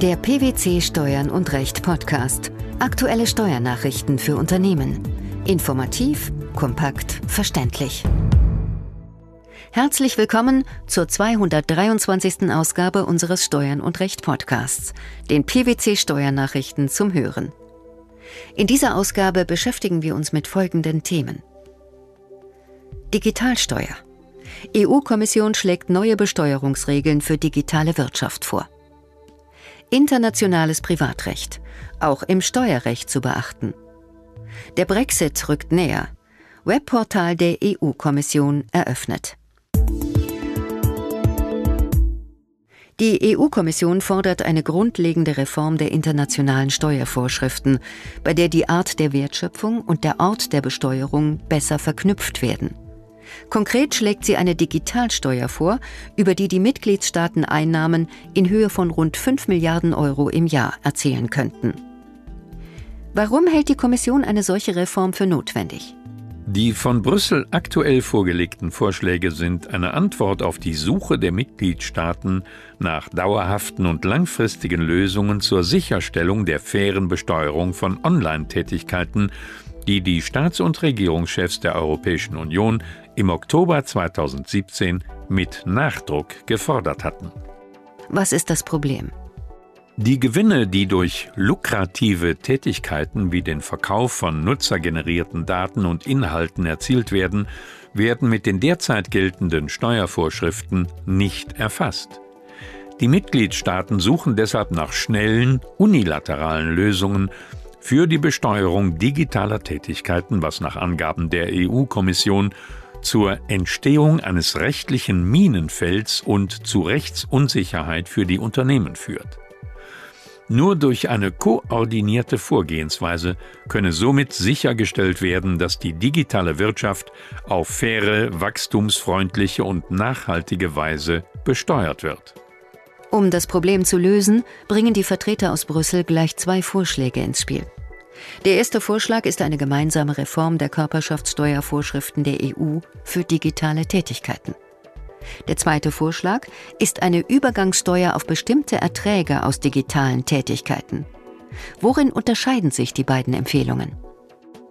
Der PwC Steuern und Recht Podcast. Aktuelle Steuernachrichten für Unternehmen. Informativ, kompakt, verständlich. Herzlich willkommen zur 223. Ausgabe unseres Steuern und Recht Podcasts, den PwC Steuernachrichten zum Hören. In dieser Ausgabe beschäftigen wir uns mit folgenden Themen. Digitalsteuer. EU-Kommission schlägt neue Besteuerungsregeln für digitale Wirtschaft vor. Internationales Privatrecht, auch im Steuerrecht zu beachten. Der Brexit rückt näher. Webportal der EU-Kommission eröffnet. Die EU-Kommission fordert eine grundlegende Reform der internationalen Steuervorschriften, bei der die Art der Wertschöpfung und der Ort der Besteuerung besser verknüpft werden. Konkret schlägt sie eine Digitalsteuer vor, über die die Mitgliedstaaten Einnahmen in Höhe von rund 5 Milliarden Euro im Jahr erzielen könnten. Warum hält die Kommission eine solche Reform für notwendig? Die von Brüssel aktuell vorgelegten Vorschläge sind eine Antwort auf die Suche der Mitgliedstaaten nach dauerhaften und langfristigen Lösungen zur Sicherstellung der fairen Besteuerung von Online-Tätigkeiten, die die Staats- und Regierungschefs der Europäischen Union im Oktober 2017 mit Nachdruck gefordert hatten. Was ist das Problem? Die Gewinne, die durch lukrative Tätigkeiten wie den Verkauf von nutzergenerierten Daten und Inhalten erzielt werden, werden mit den derzeit geltenden Steuervorschriften nicht erfasst. Die Mitgliedstaaten suchen deshalb nach schnellen, unilateralen Lösungen für die Besteuerung digitaler Tätigkeiten, was nach Angaben der EU-Kommission zur Entstehung eines rechtlichen Minenfelds und zu Rechtsunsicherheit für die Unternehmen führt. Nur durch eine koordinierte Vorgehensweise könne somit sichergestellt werden, dass die digitale Wirtschaft auf faire, wachstumsfreundliche und nachhaltige Weise besteuert wird. Um das Problem zu lösen, bringen die Vertreter aus Brüssel gleich zwei Vorschläge ins Spiel. Der erste Vorschlag ist eine gemeinsame Reform der Körperschaftssteuervorschriften der EU für digitale Tätigkeiten. Der zweite Vorschlag ist eine Übergangssteuer auf bestimmte Erträge aus digitalen Tätigkeiten. Worin unterscheiden sich die beiden Empfehlungen?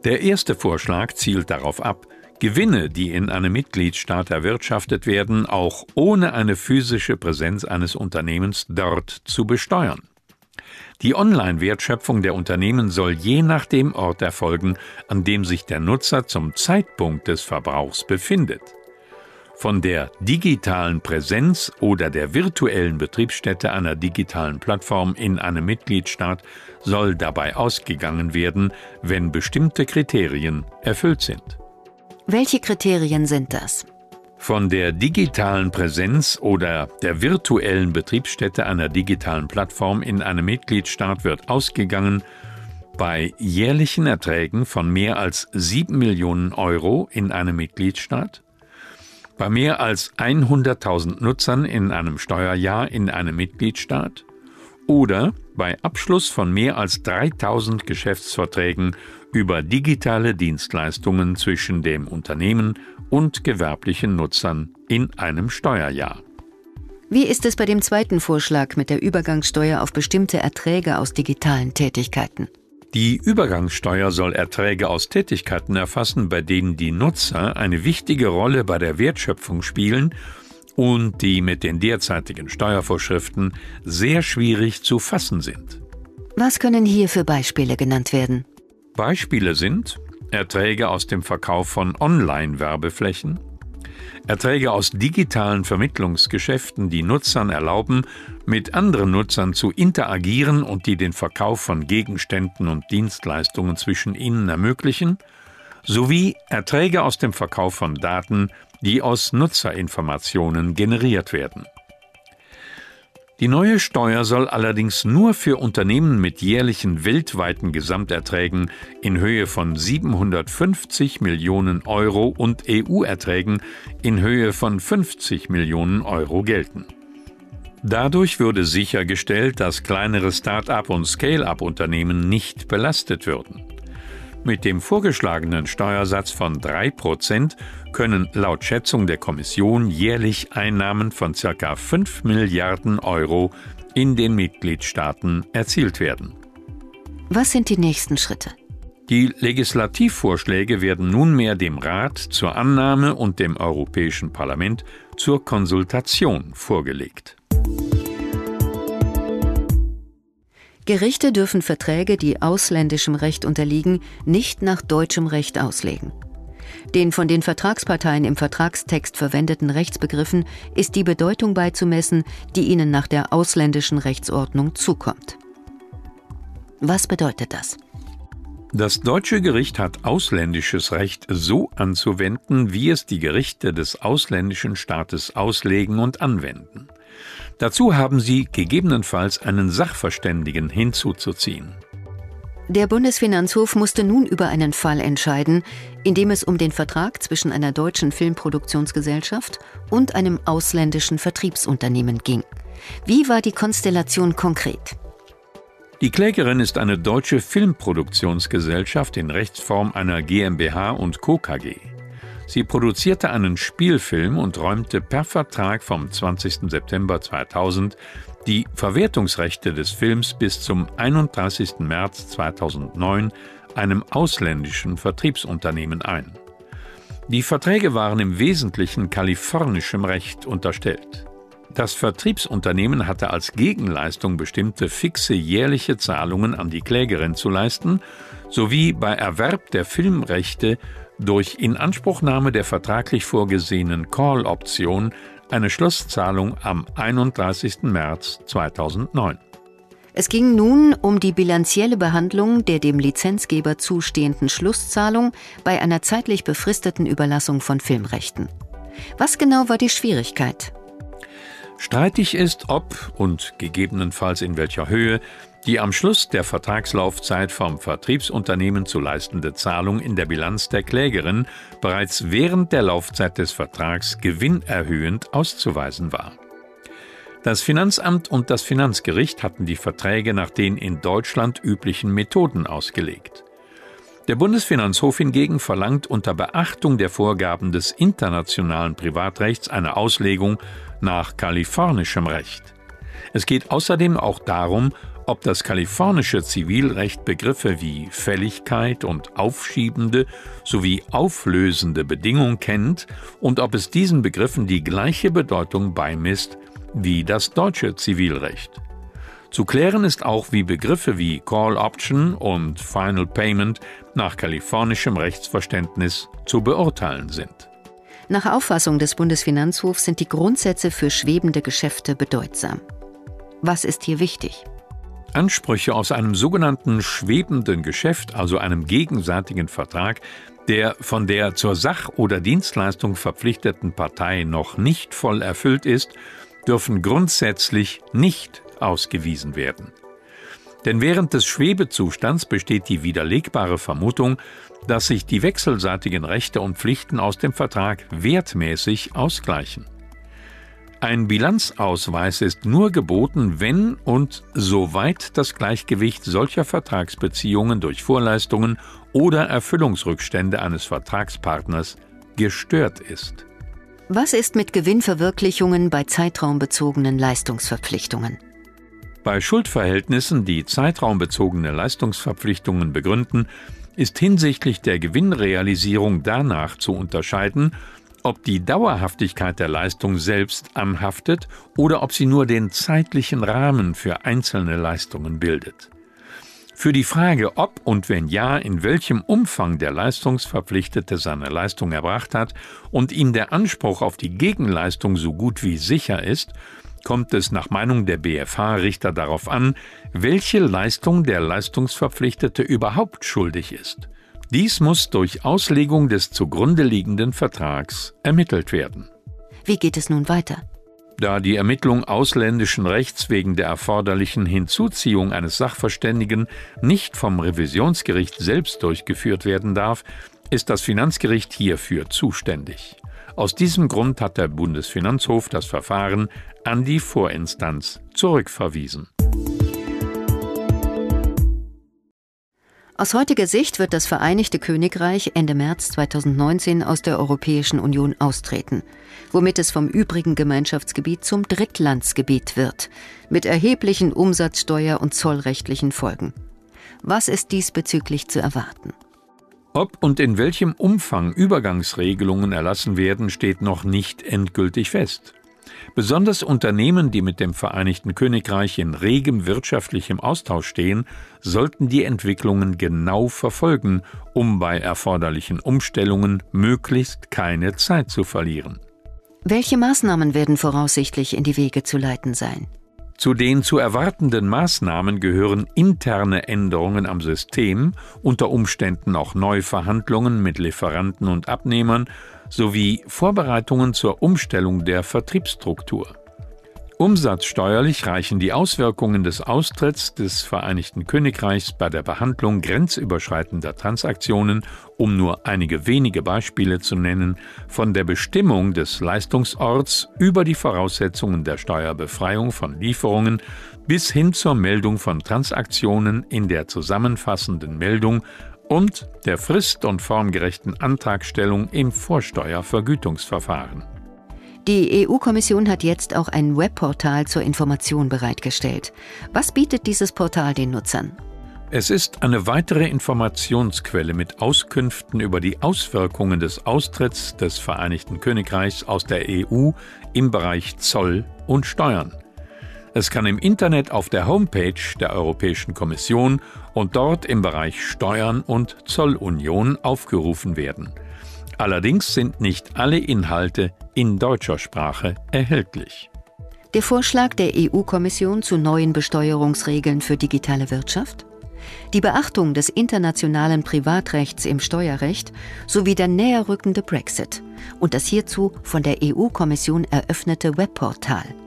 Der erste Vorschlag zielt darauf ab, Gewinne, die in einem Mitgliedstaat erwirtschaftet werden, auch ohne eine physische Präsenz eines Unternehmens dort zu besteuern. Die Online-Wertschöpfung der Unternehmen soll je nach dem Ort erfolgen, an dem sich der Nutzer zum Zeitpunkt des Verbrauchs befindet. Von der digitalen Präsenz oder der virtuellen Betriebsstätte einer digitalen Plattform in einem Mitgliedstaat soll dabei ausgegangen werden, wenn bestimmte Kriterien erfüllt sind. Welche Kriterien sind das? Von der digitalen Präsenz oder der virtuellen Betriebsstätte einer digitalen Plattform in einem Mitgliedstaat wird ausgegangen, bei jährlichen Erträgen von mehr als 7 Millionen Euro in einem Mitgliedstaat, bei mehr als 100.000 Nutzern in einem Steuerjahr in einem Mitgliedstaat oder bei Abschluss von mehr als 3000 Geschäftsverträgen über digitale Dienstleistungen zwischen dem Unternehmen und gewerblichen Nutzern in einem Steuerjahr. Wie ist es bei dem zweiten Vorschlag mit der Übergangssteuer auf bestimmte Erträge aus digitalen Tätigkeiten? Die Übergangssteuer soll Erträge aus Tätigkeiten erfassen, bei denen die Nutzer eine wichtige Rolle bei der Wertschöpfung spielen und die mit den derzeitigen Steuervorschriften sehr schwierig zu fassen sind. Was können hier für Beispiele genannt werden? Beispiele sind Erträge aus dem Verkauf von Online-Werbeflächen, Erträge aus digitalen Vermittlungsgeschäften, die Nutzern erlauben, mit anderen Nutzern zu interagieren und die den Verkauf von Gegenständen und Dienstleistungen zwischen ihnen ermöglichen, sowie Erträge aus dem Verkauf von Daten, die aus Nutzerinformationen generiert werden. Die neue Steuer soll allerdings nur für Unternehmen mit jährlichen weltweiten Gesamterträgen in Höhe von 750 Millionen Euro und EU-Erträgen in Höhe von 50 Millionen Euro gelten. Dadurch würde sichergestellt, dass kleinere Start-up und Scale-up-Unternehmen nicht belastet würden. Mit dem vorgeschlagenen Steuersatz von 3% können laut Schätzung der Kommission jährlich Einnahmen von ca. 5 Milliarden Euro in den Mitgliedstaaten erzielt werden. Was sind die nächsten Schritte? Die Legislativvorschläge werden nunmehr dem Rat zur Annahme und dem Europäischen Parlament zur Konsultation vorgelegt. Gerichte dürfen Verträge, die ausländischem Recht unterliegen, nicht nach deutschem Recht auslegen. Den von den Vertragsparteien im Vertragstext verwendeten Rechtsbegriffen ist die Bedeutung beizumessen, die ihnen nach der ausländischen Rechtsordnung zukommt. Was bedeutet das? Das deutsche Gericht hat ausländisches Recht so anzuwenden, wie es die Gerichte des ausländischen Staates auslegen und anwenden. Dazu haben sie gegebenenfalls einen Sachverständigen hinzuzuziehen. Der Bundesfinanzhof musste nun über einen Fall entscheiden, in dem es um den Vertrag zwischen einer deutschen Filmproduktionsgesellschaft und einem ausländischen Vertriebsunternehmen ging. Wie war die Konstellation konkret? Die Klägerin ist eine deutsche Filmproduktionsgesellschaft in Rechtsform einer GmbH und Co. KG. Sie produzierte einen Spielfilm und räumte per Vertrag vom 20. September 2000 die Verwertungsrechte des Films bis zum 31. März 2009 einem ausländischen Vertriebsunternehmen ein. Die Verträge waren im Wesentlichen kalifornischem Recht unterstellt. Das Vertriebsunternehmen hatte als Gegenleistung bestimmte fixe jährliche Zahlungen an die Klägerin zu leisten, sowie bei Erwerb der Filmrechte durch Inanspruchnahme der vertraglich vorgesehenen Call-Option eine Schlusszahlung am 31. März 2009. Es ging nun um die bilanzielle Behandlung der dem Lizenzgeber zustehenden Schlusszahlung bei einer zeitlich befristeten Überlassung von Filmrechten. Was genau war die Schwierigkeit? Streitig ist, ob und gegebenenfalls in welcher Höhe die am Schluss der Vertragslaufzeit vom Vertriebsunternehmen zu leistende Zahlung in der Bilanz der Klägerin bereits während der Laufzeit des Vertrags gewinnerhöhend auszuweisen war. Das Finanzamt und das Finanzgericht hatten die Verträge nach den in Deutschland üblichen Methoden ausgelegt. Der Bundesfinanzhof hingegen verlangt unter Beachtung der Vorgaben des internationalen Privatrechts eine Auslegung nach kalifornischem Recht. Es geht außerdem auch darum, ob das kalifornische Zivilrecht Begriffe wie Fälligkeit und aufschiebende sowie auflösende Bedingung kennt und ob es diesen Begriffen die gleiche Bedeutung beimisst wie das deutsche Zivilrecht. Zu klären ist auch, wie Begriffe wie Call Option und Final Payment nach kalifornischem Rechtsverständnis zu beurteilen sind. Nach Auffassung des Bundesfinanzhofs sind die Grundsätze für schwebende Geschäfte bedeutsam. Was ist hier wichtig? Ansprüche aus einem sogenannten schwebenden Geschäft, also einem gegenseitigen Vertrag, der von der zur Sach- oder Dienstleistung verpflichteten Partei noch nicht voll erfüllt ist, dürfen grundsätzlich nicht ausgewiesen werden. Denn während des Schwebezustands besteht die widerlegbare Vermutung, dass sich die wechselseitigen Rechte und Pflichten aus dem Vertrag wertmäßig ausgleichen. Ein Bilanzausweis ist nur geboten, wenn und soweit das Gleichgewicht solcher Vertragsbeziehungen durch Vorleistungen oder Erfüllungsrückstände eines Vertragspartners gestört ist. Was ist mit Gewinnverwirklichungen bei zeitraumbezogenen Leistungsverpflichtungen? Bei Schuldverhältnissen, die zeitraumbezogene Leistungsverpflichtungen begründen, ist hinsichtlich der Gewinnrealisierung danach zu unterscheiden, ob die Dauerhaftigkeit der Leistung selbst anhaftet oder ob sie nur den zeitlichen Rahmen für einzelne Leistungen bildet. Für die Frage, ob und wenn ja, in welchem Umfang der Leistungsverpflichtete seine Leistung erbracht hat und ihm der Anspruch auf die Gegenleistung so gut wie sicher ist, kommt es nach Meinung der BFH-Richter darauf an, welche Leistung der Leistungsverpflichtete überhaupt schuldig ist. Dies muss durch Auslegung des zugrunde liegenden Vertrags ermittelt werden. Wie geht es nun weiter? Da die Ermittlung ausländischen Rechts wegen der erforderlichen Hinzuziehung eines Sachverständigen nicht vom Revisionsgericht selbst durchgeführt werden darf, ist das Finanzgericht hierfür zuständig. Aus diesem Grund hat der Bundesfinanzhof das Verfahren an die Vorinstanz zurückverwiesen. Aus heutiger Sicht wird das Vereinigte Königreich Ende März 2019 aus der Europäischen Union austreten, womit es vom übrigen Gemeinschaftsgebiet zum Drittlandsgebiet wird, mit erheblichen Umsatzsteuer- und zollrechtlichen Folgen. Was ist diesbezüglich zu erwarten? Ob und in welchem Umfang Übergangsregelungen erlassen werden, steht noch nicht endgültig fest. Besonders Unternehmen, die mit dem Vereinigten Königreich in regem wirtschaftlichem Austausch stehen, sollten die Entwicklungen genau verfolgen, um bei erforderlichen Umstellungen möglichst keine Zeit zu verlieren. Welche Maßnahmen werden voraussichtlich in die Wege zu leiten sein? Zu den zu erwartenden Maßnahmen gehören interne Änderungen am System, unter Umständen auch Neuverhandlungen mit Lieferanten und Abnehmern sowie Vorbereitungen zur Umstellung der Vertriebsstruktur. Umsatzsteuerlich reichen die Auswirkungen des Austritts des Vereinigten Königreichs bei der Behandlung grenzüberschreitender Transaktionen, um nur einige wenige Beispiele zu nennen, von der Bestimmung des Leistungsorts über die Voraussetzungen der Steuerbefreiung von Lieferungen bis hin zur Meldung von Transaktionen in der zusammenfassenden Meldung und der frist- und formgerechten Antragstellung im Vorsteuervergütungsverfahren. Die EU-Kommission hat jetzt auch ein Webportal zur Information bereitgestellt. Was bietet dieses Portal den Nutzern? Es ist eine weitere Informationsquelle mit Auskünften über die Auswirkungen des Austritts des Vereinigten Königreichs aus der EU im Bereich Zoll und Steuern. Es kann im Internet auf der Homepage der Europäischen Kommission und dort im Bereich Steuern und Zollunion aufgerufen werden. Allerdings sind nicht alle Inhalte in deutscher Sprache erhältlich. Der Vorschlag der EU-Kommission zu neuen Besteuerungsregeln für digitale Wirtschaft? Die Beachtung des internationalen Privatrechts im Steuerrecht sowie der näherrückende Brexit und das hierzu von der EU-Kommission eröffnete Webportal –